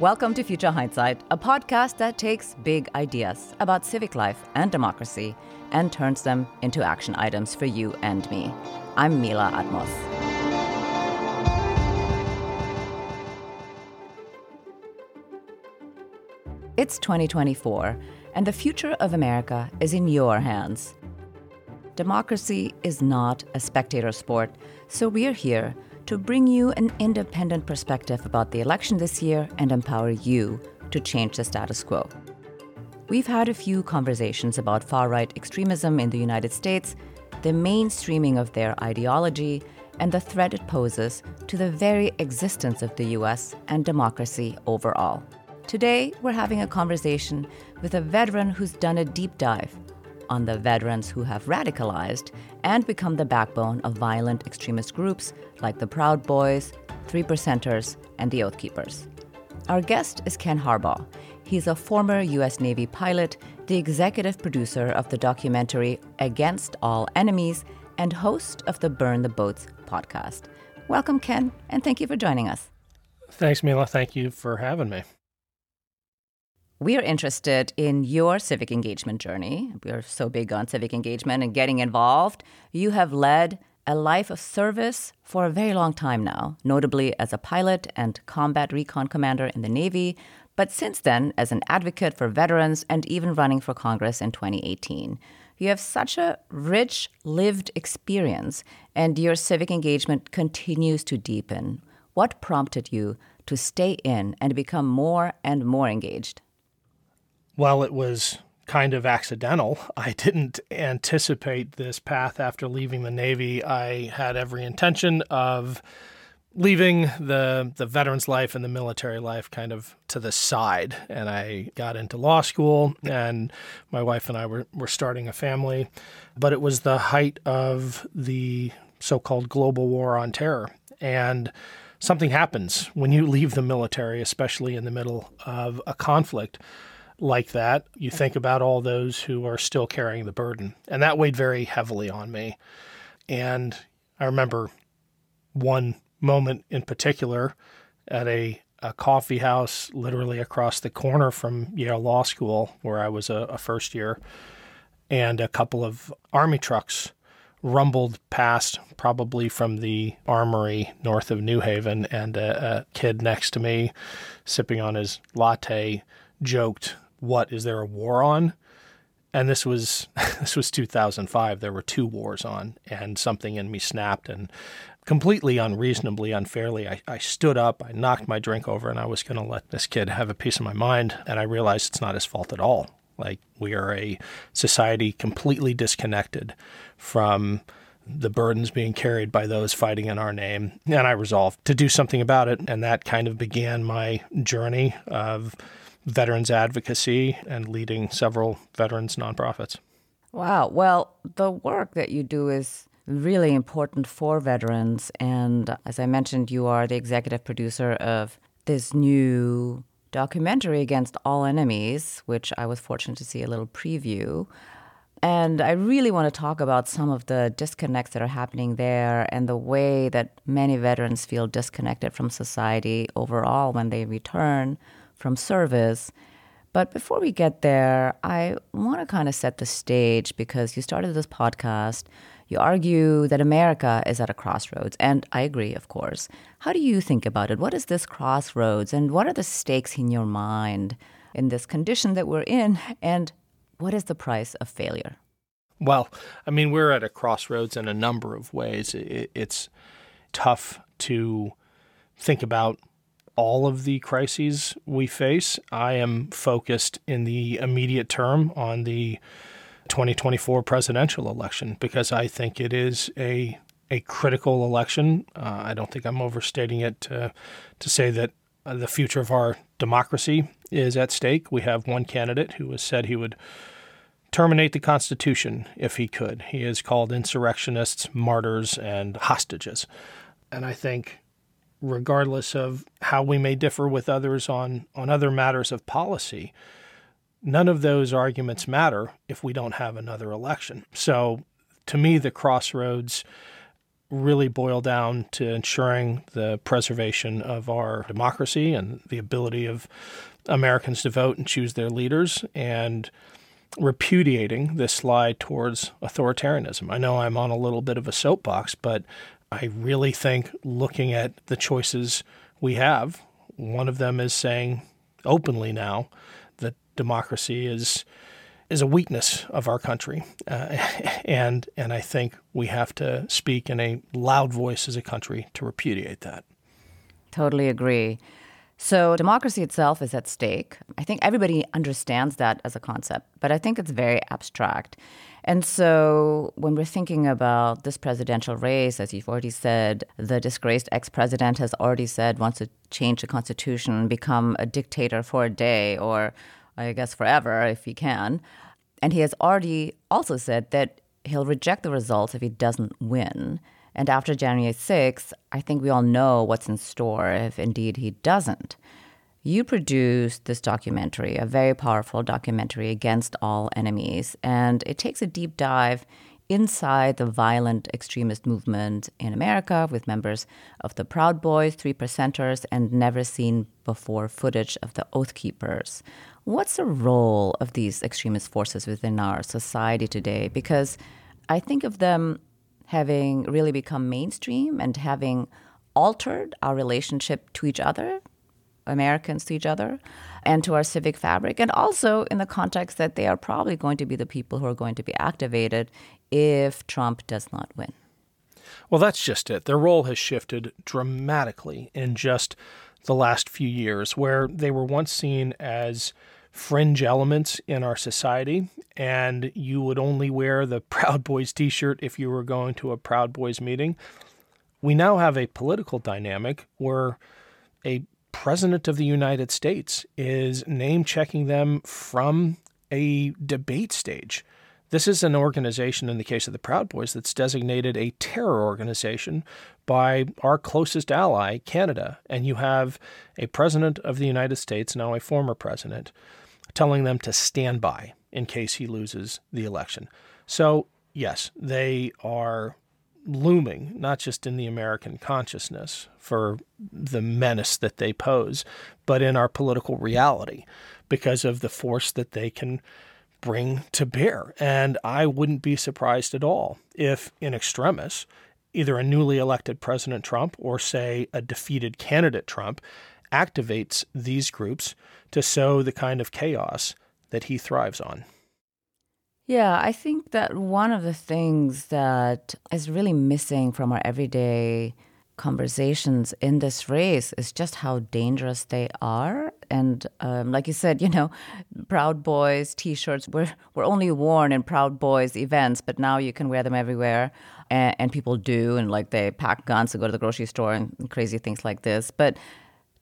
Welcome to Future Hindsight, a podcast that takes big ideas about civic life and democracy and turns them into action items for you and me. I'm Mila Atmos. It's 2024, and the future of America is in your hands. Democracy is not a spectator sport, so we're here to bring you an independent perspective about the election this year and empower you to change the status quo. We've had a few conversations about far right extremism in the United States, the mainstreaming of their ideology, and the threat it poses to the very existence of the US and democracy overall. Today, we're having a conversation with a veteran who's done a deep dive on the veterans who have radicalized and become the backbone of violent extremist groups like the Proud Boys, Three Percenters, and the Oath Keepers. Our guest is Ken Harbaugh. He's a former U.S. Navy pilot, the executive producer of the documentary Against All Enemies, and host of the Burn the Boats podcast. Welcome, Ken, and thank you for joining us. Thanks, Mila. Thank you for having me. We are interested in your civic engagement journey. We are so big on civic engagement and getting involved. You have led a life of service for a very long time now, notably as a pilot and combat recon commander in the Navy, but since then as an advocate for veterans and even running for Congress in 2018. You have such a rich lived experience, and your civic engagement continues to deepen. What prompted you to stay in and become more and more engaged? While it was kind of accidental. I didn't anticipate this path after leaving the Navy. I had every intention of leaving the the veterans life and the military life kind of to the side and I got into law school and my wife and I were, were starting a family but it was the height of the so-called global war on terror and something happens when you leave the military especially in the middle of a conflict like that, you think about all those who are still carrying the burden. And that weighed very heavily on me. And I remember one moment in particular at a, a coffee house literally across the corner from Yale Law School, where I was a, a first year, and a couple of army trucks rumbled past, probably from the armory north of New Haven, and a, a kid next to me, sipping on his latte, joked what is there a war on? And this was this was 2005. There were two wars on, and something in me snapped, and completely unreasonably, unfairly, I, I stood up, I knocked my drink over, and I was going to let this kid have a piece of my mind. And I realized it's not his fault at all. Like we are a society completely disconnected from the burdens being carried by those fighting in our name. And I resolved to do something about it. And that kind of began my journey of veterans advocacy and leading several veterans nonprofits. Wow. Well, the work that you do is really important for veterans. And as I mentioned, you are the executive producer of this new documentary, Against All Enemies, which I was fortunate to see a little preview. And I really want to talk about some of the disconnects that are happening there and the way that many veterans feel disconnected from society overall when they return from service. But before we get there, I want to kind of set the stage because you started this podcast. You argue that America is at a crossroads, and I agree, of course. How do you think about it? What is this crossroads, and what are the stakes in your mind in this condition that we're in, and what is the price of failure? Well, I mean, we're at a crossroads in a number of ways. It's tough to think about all of the crises we face. I am focused in the immediate term on the 2024 presidential election because I think it is a a critical election. Uh, I don't think I'm overstating it to to say that uh, the future of our democracy is at stake. We have one candidate who has said he would terminate the Constitution if he could. He has called insurrectionists martyrs and hostages. And I think, regardless of how we may differ with others on, on other matters of policy, none of those arguments matter if we don't have another election. So, to me, the crossroads really boil down to ensuring the preservation of our democracy and the ability of Americans to vote and choose their leaders and repudiating this slide towards authoritarianism. I know I'm on a little bit of a soapbox, but I really think looking at the choices we have, one of them is saying openly now that democracy is is a weakness of our country, uh, and and I think we have to speak in a loud voice as a country to repudiate that. Totally agree. So, democracy itself is at stake. I think everybody understands that as a concept, but I think it's very abstract. And so, when we're thinking about this presidential race, as you've already said, the disgraced ex president has already said wants to change the constitution and become a dictator for a day or I guess forever if he can. And he has already also said that he'll reject the results if he doesn't win. And after January 6th, I think we all know what's in store if indeed he doesn't. You produced this documentary, a very powerful documentary against all enemies, and it takes a deep dive inside the violent extremist movement in America with members of the Proud Boys, Three Percenters, and never seen before footage of the Oath Keepers. What's the role of these extremist forces within our society today? Because I think of them having really become mainstream and having altered our relationship to each other, Americans to each other, and to our civic fabric, and also in the context that they are probably going to be the people who are going to be activated if Trump does not win. Well, that's just it. Their role has shifted dramatically in just the last few years, where they were once seen as fringe elements in our society, and you would only wear the Proud Boys t shirt if you were going to a Proud Boys meeting. We now have a political dynamic where a president of the United States is name checking them from a debate stage. This is an organization, in the case of the Proud Boys, that's designated a terror organization by our closest ally, Canada. And you have a president of the United States, now a former president, telling them to stand by in case he loses the election. So, yes, they are looming, not just in the American consciousness for the menace that they pose, but in our political reality because of the force that they can bring to bear. And I wouldn't be surprised at all if, in extremis, either a newly elected President Trump or, say, a defeated candidate Trump activates these groups to sow the kind of chaos that he thrives on. Yeah, I think that one of the things that is really missing from our everyday conversations in this race is just how dangerous they are. And um, like you said, you know, Proud Boys T-shirts were were only worn in Proud Boys events, but now you can wear them everywhere, and, and people do, and like they pack guns to go to the grocery store and crazy things like this. But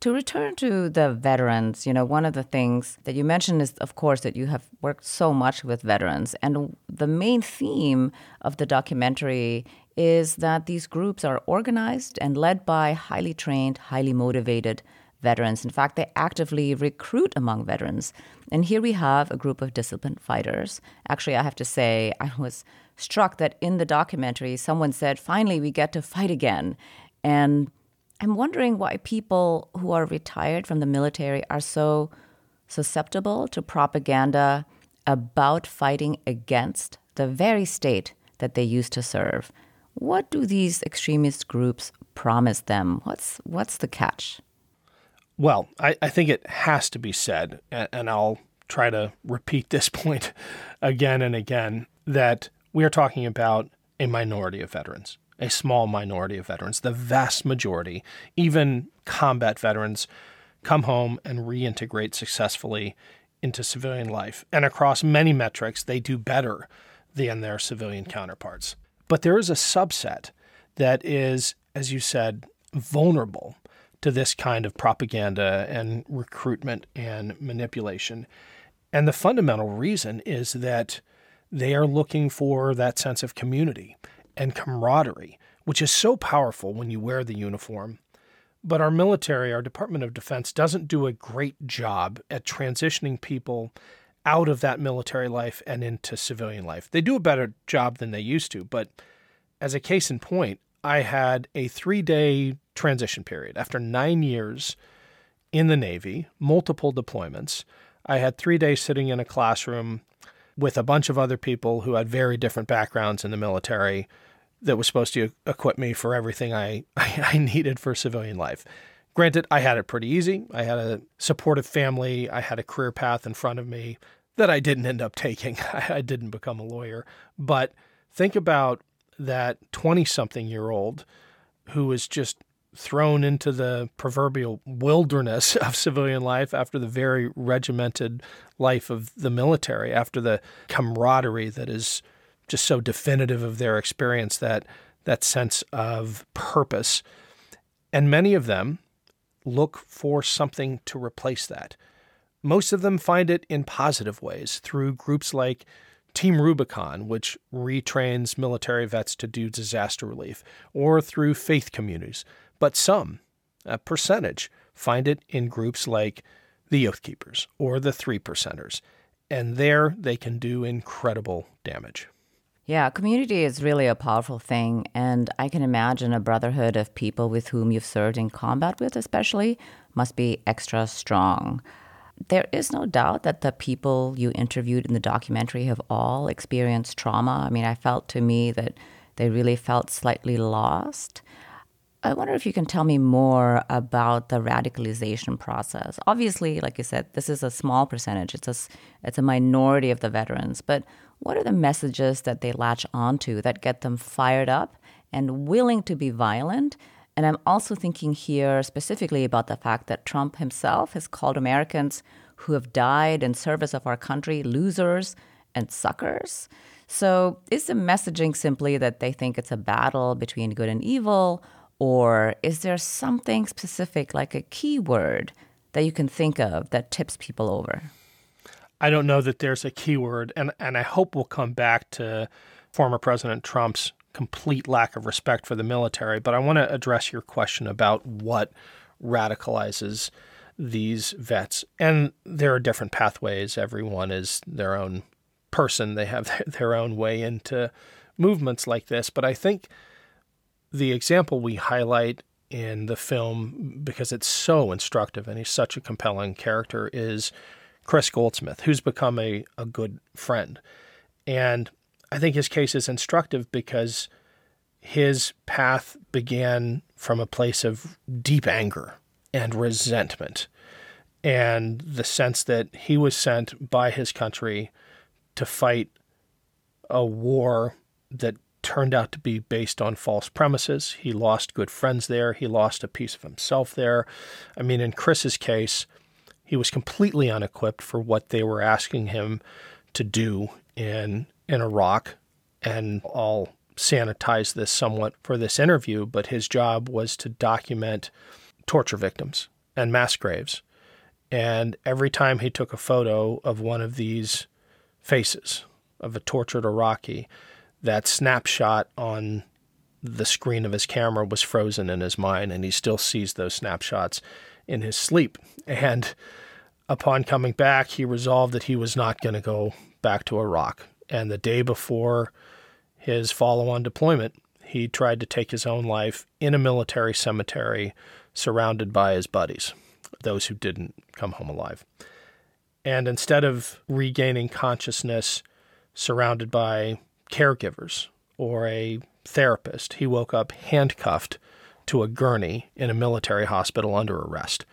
to return to the veterans, you know, one of the things that you mentioned is, of course, that you have worked so much with veterans. And the main theme of the documentary is that these groups are organized and led by highly trained, highly motivated veterans. In fact, they actively recruit among veterans. And here we have a group of disciplined fighters. Actually, I have to say, I was struck that in the documentary, someone said, finally, we get to fight again. And I'm wondering why people who are retired from the military are so susceptible to propaganda about fighting against the very state that they used to serve. What do these extremist groups promise them? What's what's the catch? Well, I, I think it has to be said, and, and I'll try to repeat this point again and again, that we are talking about a minority of veterans a small minority of veterans. The vast majority, even combat veterans, come home and reintegrate successfully into civilian life. And across many metrics, they do better than their civilian counterparts. But there is a subset that is, as you said, vulnerable to this kind of propaganda and recruitment and manipulation. And the fundamental reason is that they are looking for that sense of community and camaraderie, which is so powerful when you wear the uniform. But our military, our Department of Defense, doesn't do a great job at transitioning people out of that military life and into civilian life. They do a better job than they used to. But as a case in point, I had a three day transition period. After nine years in the Navy, multiple deployments, I had three days sitting in a classroom with a bunch of other people who had very different backgrounds in the military that was supposed to equip me for everything I, I needed for civilian life. Granted, I had it pretty easy. I had a supportive family. I had a career path in front of me that I didn't end up taking. I didn't become a lawyer. But think about that 20 something year old who was just thrown into the proverbial wilderness of civilian life after the very regimented life of the military, after the camaraderie that is just so definitive of their experience, that that sense of purpose. And many of them look for something to replace that. Most of them find it in positive ways through groups like Team Rubicon, which retrains military vets to do disaster relief, or through faith communities. But some, a percentage, find it in groups like the Oath Keepers or the Three Percenters. And there they can do incredible damage. Yeah, community is really a powerful thing. And I can imagine a brotherhood of people with whom you've served in combat with, especially, must be extra strong. There is no doubt that the people you interviewed in the documentary have all experienced trauma. I mean, I felt to me that they really felt slightly lost. I wonder if you can tell me more about the radicalization process. Obviously, like you said, this is a small percentage. It's a it's a minority of the veterans, but what are the messages that they latch onto that get them fired up and willing to be violent and I'm also thinking here specifically about the fact that Trump himself has called Americans who have died in service of our country losers and suckers. So, is the messaging simply that they think it's a battle between good and evil? Or is there something specific, like a keyword, that you can think of that tips people over? I don't know that there's a keyword, and, and I hope we'll come back to former President Trump's complete lack of respect for the military. But I want to address your question about what radicalizes these vets. And there are different pathways. Everyone is their own person, they have their own way into movements like this. But I think the example we highlight in the film, because it's so instructive and he's such a compelling character, is Chris Goldsmith, who's become a, a good friend. And I think his case is instructive because his path began from a place of deep anger and resentment and the sense that he was sent by his country to fight a war that turned out to be based on false premises. He lost good friends there. He lost a piece of himself there. I mean, in Chris's case, he was completely unequipped for what they were asking him to do in in Iraq, and I'll sanitize this somewhat for this interview, but his job was to document torture victims and mass graves. And every time he took a photo of one of these faces of a tortured Iraqi, that snapshot on the screen of his camera was frozen in his mind, and he still sees those snapshots in his sleep. And upon coming back, he resolved that he was not going to go back to Iraq and the day before his follow on deployment, he tried to take his own life in a military cemetery surrounded by his buddies, those who didn't come home alive. And instead of regaining consciousness surrounded by caregivers or a therapist, he woke up handcuffed to a gurney in a military hospital under arrest.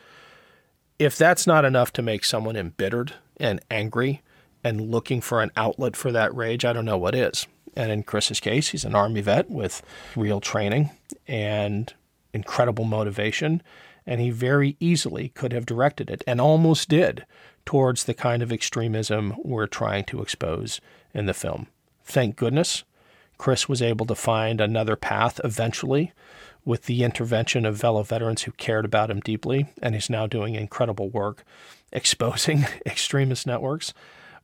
If that's not enough to make someone embittered and angry, and looking for an outlet for that rage, I don't know what is. And in Chris's case, he's an Army vet with real training and incredible motivation. And he very easily could have directed it and almost did towards the kind of extremism we're trying to expose in the film. Thank goodness Chris was able to find another path eventually with the intervention of fellow veterans who cared about him deeply, and he's now doing incredible work exposing extremist networks.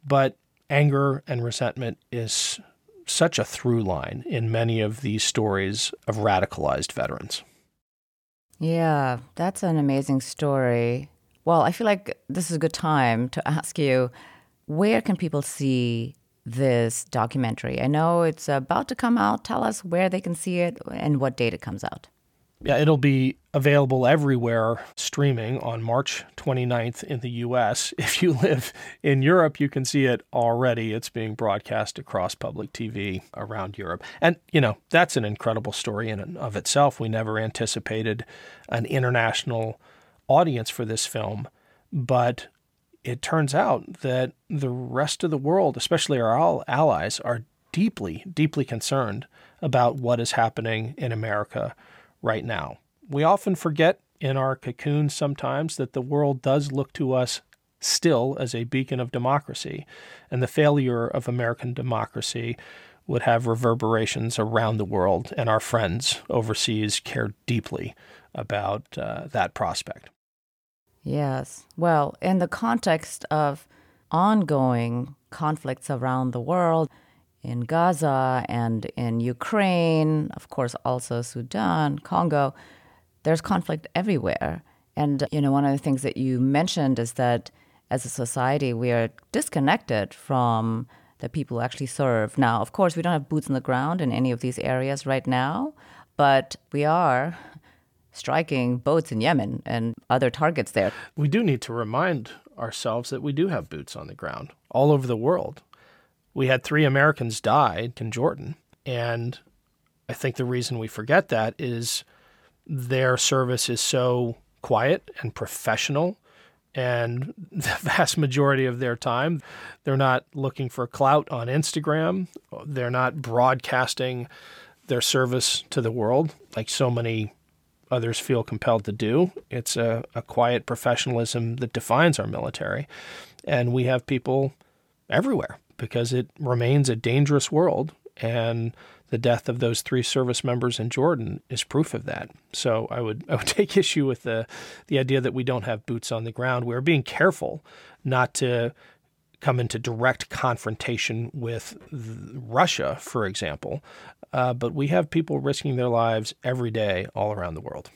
But anger and resentment is such a through line in many of these stories of radicalized veterans. Yeah, that's an amazing story. Well, I feel like this is a good time to ask you where can people see this documentary? I know it's about to come out. Tell us where they can see it and what date it comes out. Yeah, it'll be available everywhere streaming on March 29th in the US. If you live in Europe, you can see it already. It's being broadcast across public TV around Europe. And, you know, that's an incredible story in and of itself. We never anticipated an international audience for this film, but it turns out that the rest of the world, especially our allies, are deeply, deeply concerned about what is happening in America right now. We often forget in our cocoon sometimes that the world does look to us still as a beacon of democracy, and the failure of American democracy would have reverberations around the world, and our friends overseas care deeply about uh, that prospect. Yes. Well, in the context of ongoing conflicts around the world, in Gaza and in Ukraine, of course, also Sudan, Congo. There's conflict everywhere. And, you know, one of the things that you mentioned is that as a society, we are disconnected from the people who actually serve. Now, of course, we don't have boots on the ground in any of these areas right now, but we are striking boats in Yemen and other targets there. We do need to remind ourselves that we do have boots on the ground all over the world we had three Americans die in Jordan. And I think the reason we forget that is their service is so quiet and professional. And the vast majority of their time, they're not looking for clout on Instagram. They're not broadcasting their service to the world like so many others feel compelled to do. It's a, a quiet professionalism that defines our military. And we have people everywhere because it remains a dangerous world. And the death of those three service members in Jordan is proof of that. So I would I would take issue with the the idea that we don't have boots on the ground. We're being careful not to come into direct confrontation with Russia, for example, uh, but we have people risking their lives every day all around the world.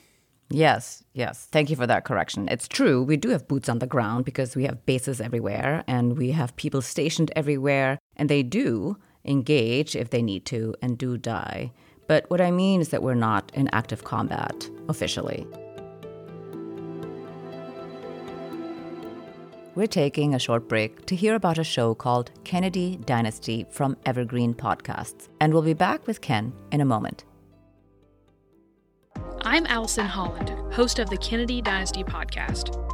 Yes, yes. Thank you for that correction. It's true. We do have boots on the ground because we have bases everywhere and we have people stationed everywhere, and they do engage if they need to and do die. But what I mean is that we're not in active combat officially. We're taking a short break to hear about a show called Kennedy Dynasty from Evergreen Podcasts, and we'll be back with Ken in a moment. I'm Allison Holland, host of the Kennedy Dynasty podcast.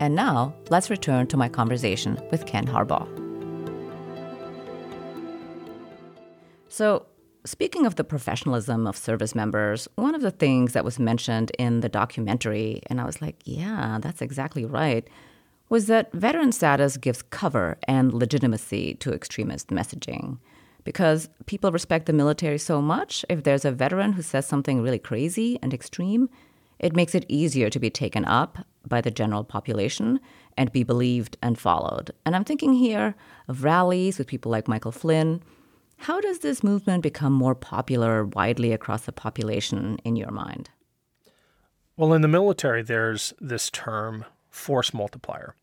And now, let's return to my conversation with Ken Harbaugh. So, speaking of the professionalism of service members, one of the things that was mentioned in the documentary, and I was like, yeah, that's exactly right, was that veteran status gives cover and legitimacy to extremist messaging. Because people respect the military so much, if there's a veteran who says something really crazy and extreme, it makes it easier to be taken up by the general population and be believed and followed. And I'm thinking here of rallies with people like Michael Flynn. How does this movement become more popular widely across the population in your mind? Well, in the military, there's this term force multiplier.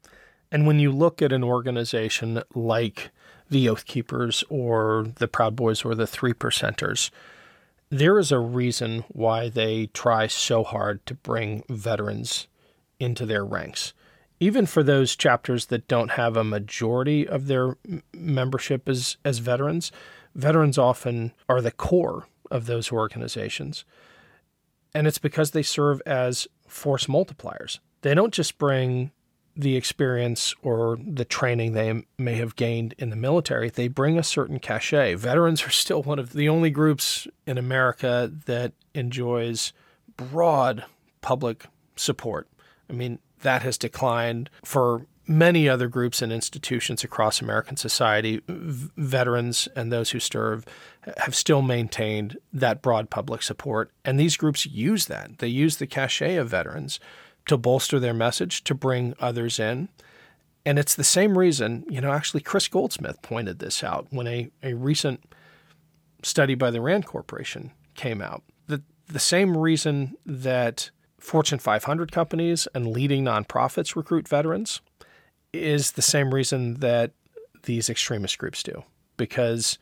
And when you look at an organization like the Oath Keepers or the Proud Boys or the Three Percenters, there is a reason why they try so hard to bring veterans into their ranks. Even for those chapters that don't have a majority of their membership as, as veterans, veterans often are the core of those organizations. And it's because they serve as force multipliers. They don't just bring the experience or the training they may have gained in the military, they bring a certain cachet. Veterans are still one of the only groups in America that enjoys broad public support. I mean, that has declined for many other groups and institutions across American society. V- veterans and those who serve have still maintained that broad public support. And these groups use that. They use the cachet of veterans to bolster their message, to bring others in. And it's the same reason, you know, actually, Chris Goldsmith pointed this out when a, a recent study by the RAND Corporation came out. The, the same reason that Fortune 500 companies and leading nonprofits recruit veterans is the same reason that these extremist groups do. Because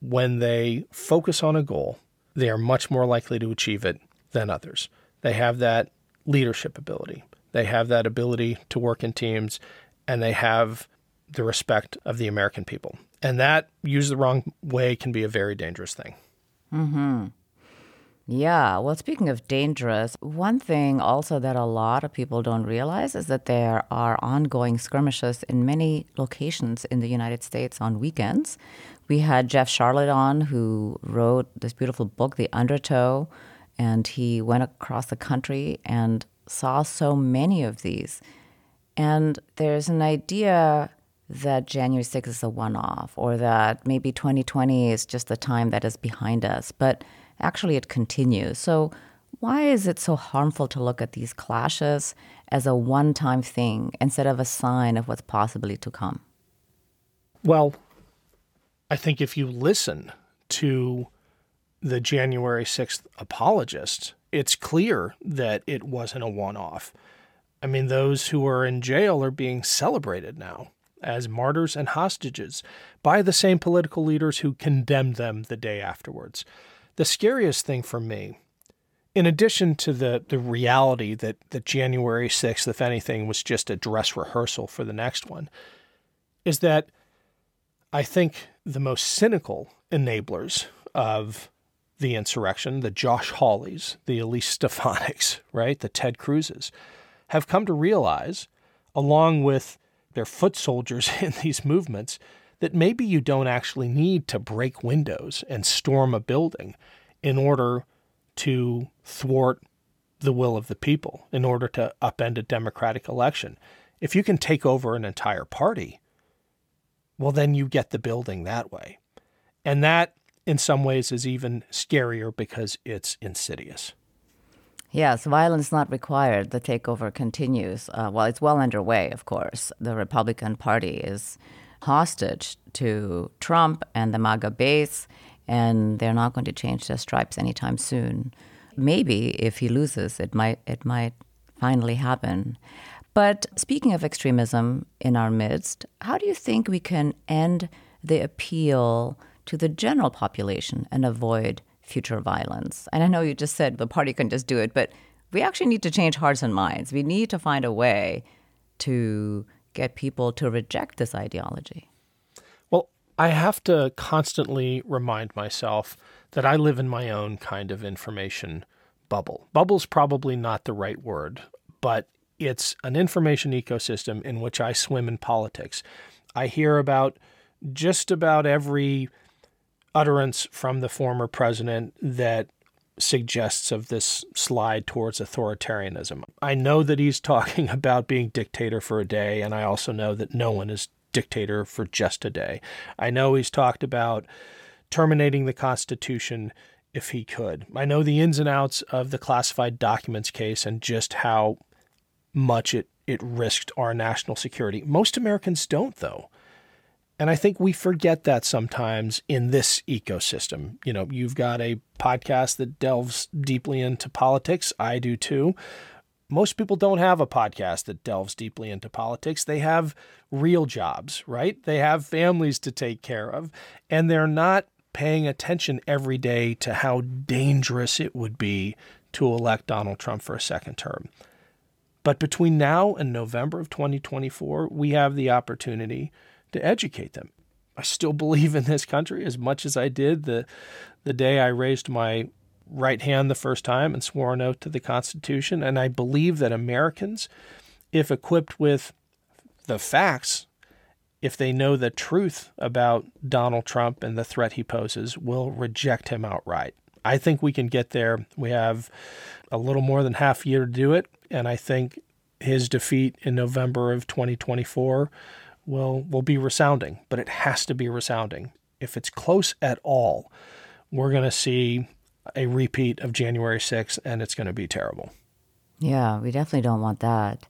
when they focus on a goal, they are much more likely to achieve it than others. They have that leadership ability. They have that ability to work in teams and they have the respect of the American people. And that, used the wrong way, can be a very dangerous thing. Hmm. Yeah. Well, speaking of dangerous, one thing also that a lot of people don't realize is that there are ongoing skirmishes in many locations in the United States on weekends. We had Jeff Sharlet on, who wrote this beautiful book, The Undertow, and he went across the country and saw so many of these. And there's an idea that January 6th is a one off or that maybe 2020 is just the time that is behind us, but actually it continues. So, why is it so harmful to look at these clashes as a one time thing instead of a sign of what's possibly to come? Well, I think if you listen to the January 6th apologists, it's clear that it wasn't a one off. I mean, those who are in jail are being celebrated now as martyrs and hostages by the same political leaders who condemned them the day afterwards. The scariest thing for me, in addition to the, the reality that, that January 6th, if anything, was just a dress rehearsal for the next one, is that I think the most cynical enablers of the insurrection, the Josh Hawleys, the Elise Stefaniks, right, the Ted Cruzes, have come to realize, along with their foot soldiers in these movements, that maybe you don't actually need to break windows and storm a building in order to thwart the will of the people, in order to upend a democratic election. If you can take over an entire party, well, then you get the building that way. And that in some ways is even scarier because it's insidious. Yes, violence not required. The takeover continues. Uh, well, it's well underway, of course. The Republican Party is hostage to Trump and the MAGA base, and they're not going to change their stripes anytime soon. Maybe if he loses, it might it might finally happen. But speaking of extremism in our midst, how do you think we can end the appeal to the general population and avoid future violence. And I know you just said the party can just do it, but we actually need to change hearts and minds. We need to find a way to get people to reject this ideology. Well, I have to constantly remind myself that I live in my own kind of information bubble. Bubble's probably not the right word, but it's an information ecosystem in which I swim in politics. I hear about just about every utterance from the former president that suggests of this slide towards authoritarianism. I know that he's talking about being dictator for a day, and I also know that no one is dictator for just a day. I know he's talked about terminating the Constitution if he could. I know the ins and outs of the classified documents case and just how much it, it risked our national security. Most Americans don't, though. And I think we forget that sometimes in this ecosystem. You know, you've got a podcast that delves deeply into politics. I do too. Most people don't have a podcast that delves deeply into politics. They have real jobs, right? They have families to take care of, and they're not paying attention every day to how dangerous it would be to elect Donald Trump for a second term. But between now and November of 2024, we have the opportunity to educate them. I still believe in this country as much as I did the the day I raised my right hand the first time and swore an oath to the Constitution. And I believe that Americans, if equipped with the facts, if they know the truth about Donald Trump and the threat he poses, will reject him outright. I think we can get there. We have a little more than half a year to do it. And I think his defeat in November of 2024 will, will be resounding, but it has to be resounding. If it's close at all, we're going to see a repeat of January 6th, and it's going to be terrible. Yeah, we definitely don't want that.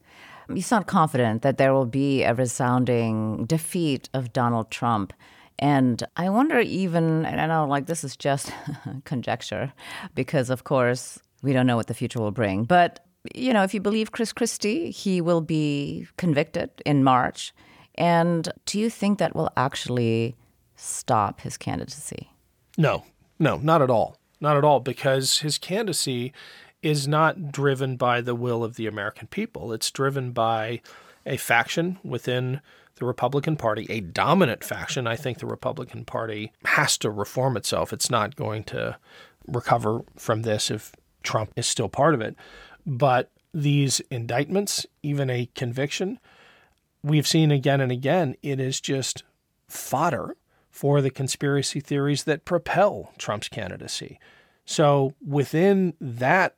You sound confident that there will be a resounding defeat of Donald Trump. And I wonder, even, and I know like this is just conjecture, because of course we don't know what the future will bring. But, you know, if you believe Chris Christie, he will be convicted in March. And do you think that will actually stop his candidacy? No, no, not at all. Not at all, because his candidacy is not driven by the will of the American people. It's driven by a faction within the Republican Party, a dominant faction. I think the Republican Party has to reform itself. It's not going to recover from this if Trump is still part of it. But these indictments, even a conviction, we've seen again and again, it is just fodder for the conspiracy theories that propel Trump's candidacy. So within that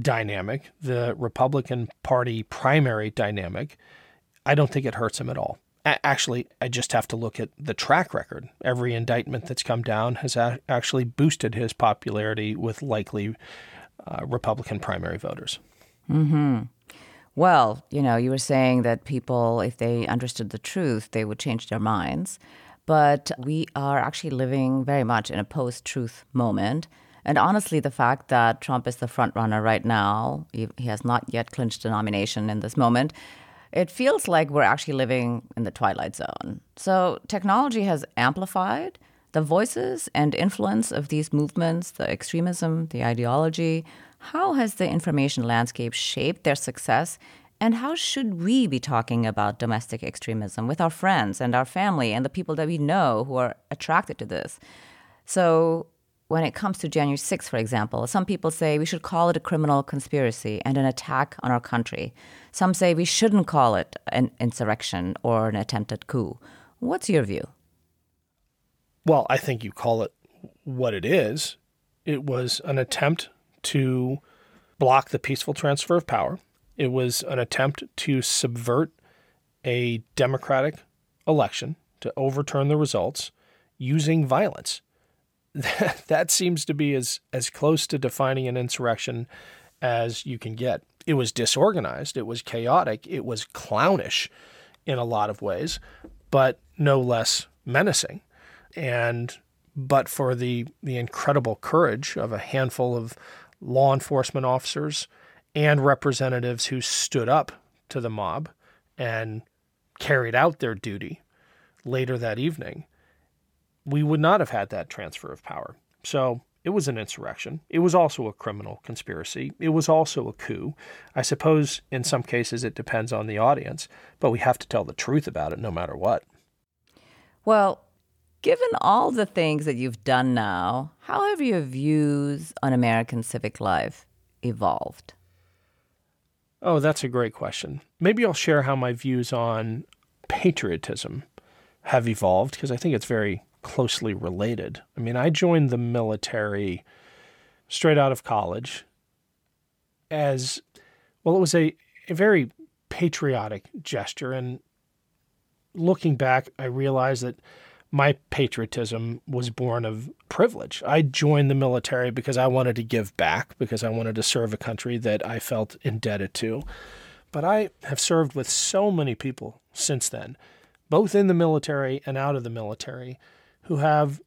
dynamic, the Republican Party primary dynamic, I don't think it hurts him at all. Actually, I just have to look at the track record. Every indictment that's come down has actually boosted his popularity with likely uh, Republican primary voters. Hmm. Well, you know, you were saying that people, if they understood the truth, they would change their minds. But we are actually living very much in a post truth moment. And honestly, the fact that Trump is the front runner right now, he, he, has not yet clinched a nomination in this moment, it feels like we're actually living in the twilight zone. So technology has amplified the voices and influence of these movements, the extremism, the ideology. How has the information landscape shaped their success and how should we be talking about domestic extremism with our friends and our family and the people that we know who are attracted to this? So, when it comes to January 6th, for example, some people say we should call it a criminal conspiracy and an attack on our country. Some say we shouldn't call it an insurrection or an attempted coup. What's your view? Well, I think you call it what it is. It was an attempt to block the peaceful transfer of power it was an attempt to subvert a democratic election, to overturn the results using violence. that seems to be as, as close to defining an insurrection as you can get. It was disorganized, it was chaotic, it was clownish in a lot of ways, but no less menacing. And but for the the incredible courage of a handful of law enforcement officers and representatives who stood up to the mob and carried out their duty later that evening, we would not have had that transfer of power. So it was an insurrection. It was also a criminal conspiracy. It was also a coup. I suppose in some cases it depends on the audience, but we have to tell the truth about it no matter what. Well, given all the things that you've done now, how have your views on American civic life evolved? Oh, that's a great question. Maybe I'll share how my views on patriotism have evolved because I think it's very closely related. I mean, I joined the military straight out of college as well, it was a, a very patriotic gesture. And looking back, I realized that my patriotism was born of privilege. I joined the military because I wanted to give back, because I wanted to serve a country that I felt indebted to. But I have served with so many people since then, both in the military and out of the military, who have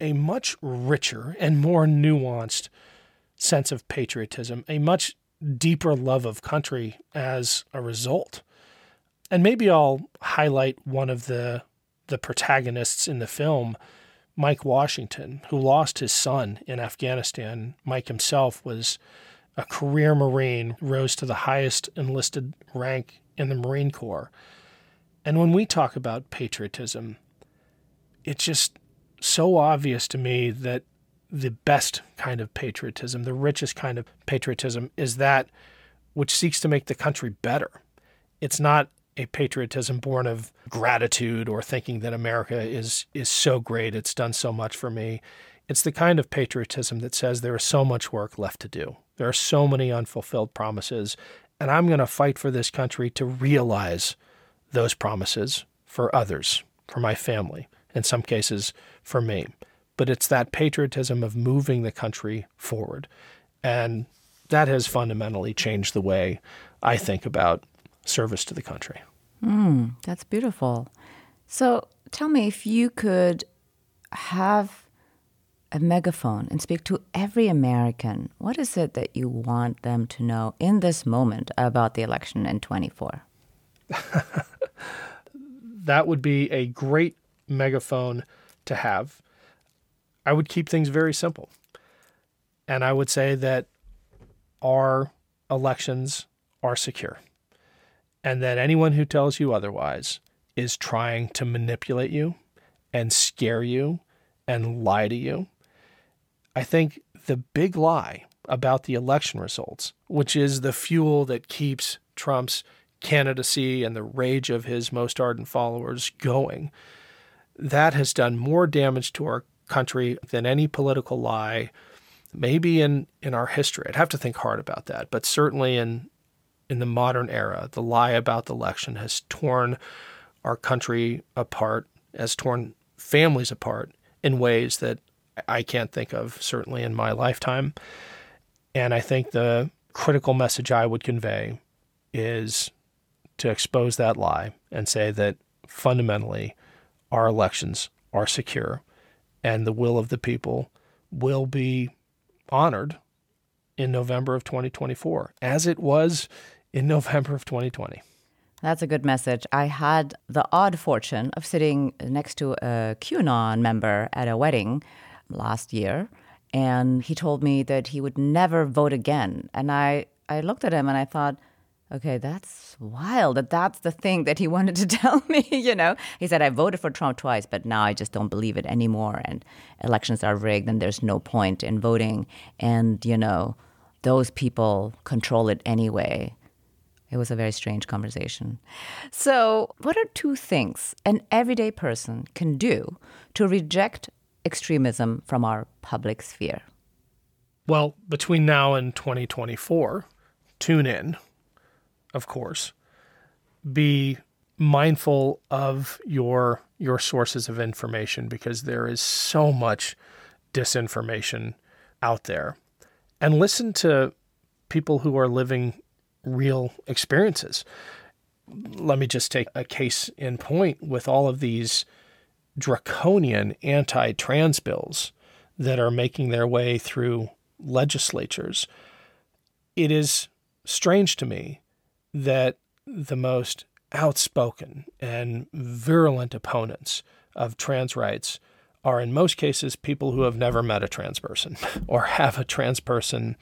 a much richer and more nuanced sense of patriotism, a much deeper love of country as a result. And maybe I'll highlight one of the the protagonists in the film, Mike Washington, who lost his son in Afghanistan. Mike himself was a career Marine, rose to the highest enlisted rank in the Marine Corps. And when we talk about patriotism, it's just so obvious to me that the best kind of patriotism, the richest kind of patriotism, is that which seeks to make the country better. It's not a patriotism born of gratitude or thinking that America is is so great, it's done so much for me. It's the kind of patriotism that says there is so much work left to do. There are so many unfulfilled promises, and I'm going to fight for this country to realize those promises for others, for my family, in some cases for me. But it's that patriotism of moving the country forward. And that has fundamentally changed the way I think about service to the country. Mm, that's beautiful. So tell me if you could have a megaphone and speak to every American, what is it that you want them to know in this moment about the election in 24? that would be a great megaphone to have. I would keep things very simple. And I would say that our elections are secure and that anyone who tells you otherwise is trying to manipulate you and scare you and lie to you. I think the big lie about the election results, which is the fuel that keeps Trump's candidacy and the rage of his most ardent followers going, that has done more damage to our country than any political lie, maybe in, in our history. I'd have to think hard about that, but certainly in in the modern era, the lie about the election has torn our country apart, has torn families apart in ways that I can't think of, certainly in my lifetime. And I think the critical message I would convey is to expose that lie and say that fundamentally our elections are secure and the will of the people will be honored in November of 2024, as it was in November of 2020. That's a good message. I had the odd fortune of sitting next to a QAnon member at a wedding last year, and he told me that he would never vote again. And I, I looked at him and I thought, okay, that's wild that that's the thing that he wanted to tell me. you know, he said, I voted for Trump twice, but now I just don't believe it anymore. And elections are rigged and there's no point in voting. And, you know, those people control it anyway. It was a very strange conversation. So, what are two things an everyday person can do to reject extremism from our public sphere? Well, between now and 2024, tune in, of course. Be mindful of your your sources of information because there is so much disinformation out there. And listen to people who are living real experiences. Let me just take a case in point with all of these draconian anti trans bills that are making their way through legislatures. It is strange to me that the most outspoken and virulent opponents of trans rights are in most cases people who have never met a trans person or have a trans person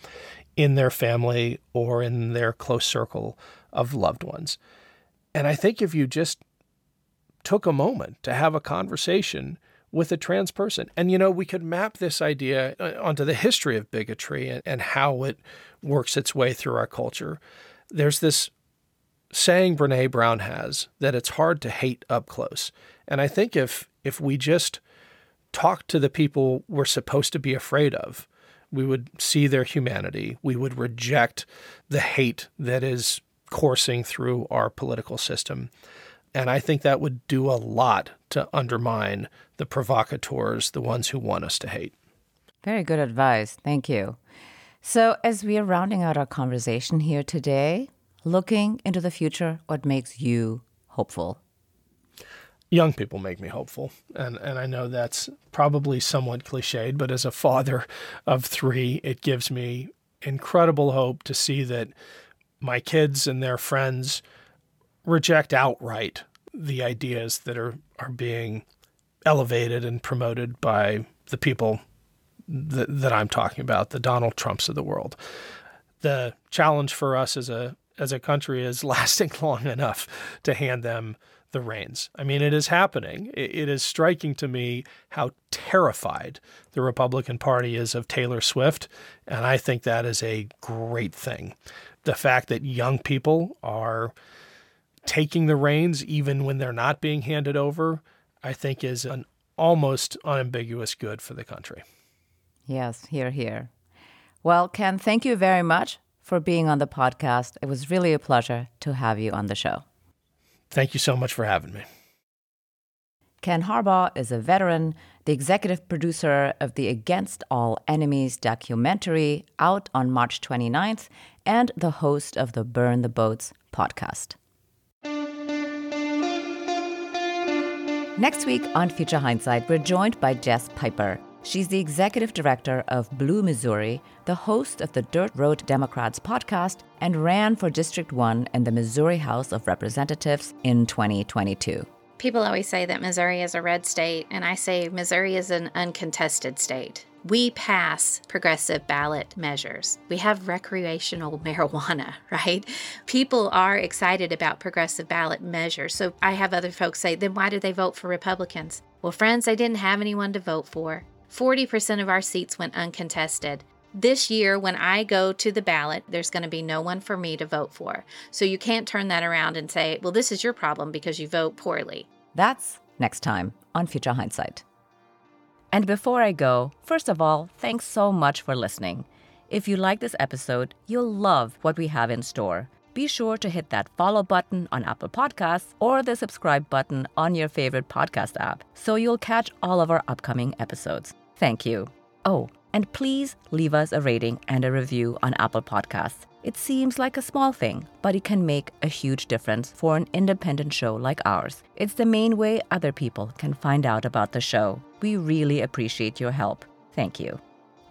in their family or in their close circle of loved ones. And I think if you just took a moment to have a conversation with a trans person, and you know, we could map this idea uh, onto the history of bigotry and, and how it works its way through our culture. There's this saying Brene Brown has that it's hard to hate up close. And I think if if we just talk to the people we're supposed to be afraid of, we would see their humanity. We would reject the hate that is coursing through our political system. And I think that would do a lot to undermine the provocateurs, the ones who want us to hate. Very good advice. Thank you. So, as we are rounding out our conversation here today, looking into the future, what makes you hopeful? Young people make me hopeful. And, and I know that's probably somewhat cliched, but as a father of three, it gives me incredible hope to see that my kids and their friends reject outright the ideas that are, are being elevated and promoted by the people that, that I'm talking about, the Donald Trumps of the world. The challenge for us as a as a country is lasting long enough to hand them the reins. I mean, it is happening. It is striking to me how terrified the Republican Party is of Taylor Swift. And I think that is a great thing. The fact that young people are taking the reins, even when they're not being handed over, I think is an almost unambiguous good for the country. Yes, here, here. Well, Ken, thank you very much for being on the podcast. It was really a pleasure to have you on the show. Thank you so much for having me. Ken Harbaugh is a veteran, the executive producer of the Against All Enemies documentary out on March 29th, and the host of the Burn the Boats podcast. Next week on Future Hindsight, we're joined by Jess Piper. She's the executive director of Blue Missouri, the host of the Dirt Road Democrats podcast, and ran for District 1 in the Missouri House of Representatives in 2022. People always say that Missouri is a red state, and I say Missouri is an uncontested state. We pass progressive ballot measures. We have recreational marijuana, right? People are excited about progressive ballot measures. So I have other folks say, then why did they vote for Republicans? Well, friends, they didn't have anyone to vote for. 40% of our seats went uncontested. This year, when I go to the ballot, there's going to be no one for me to vote for. So you can't turn that around and say, well, this is your problem because you vote poorly. That's next time on Future Hindsight. And before I go, first of all, thanks so much for listening. If you like this episode, you'll love what we have in store. Be sure to hit that follow button on Apple Podcasts or the subscribe button on your favorite podcast app so you'll catch all of our upcoming episodes. Thank you. Oh, and please leave us a rating and a review on Apple Podcasts. It seems like a small thing, but it can make a huge difference for an independent show like ours. It's the main way other people can find out about the show. We really appreciate your help. Thank you.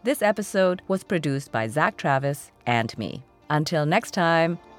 This episode was produced by Zach Travis and me. Until next time,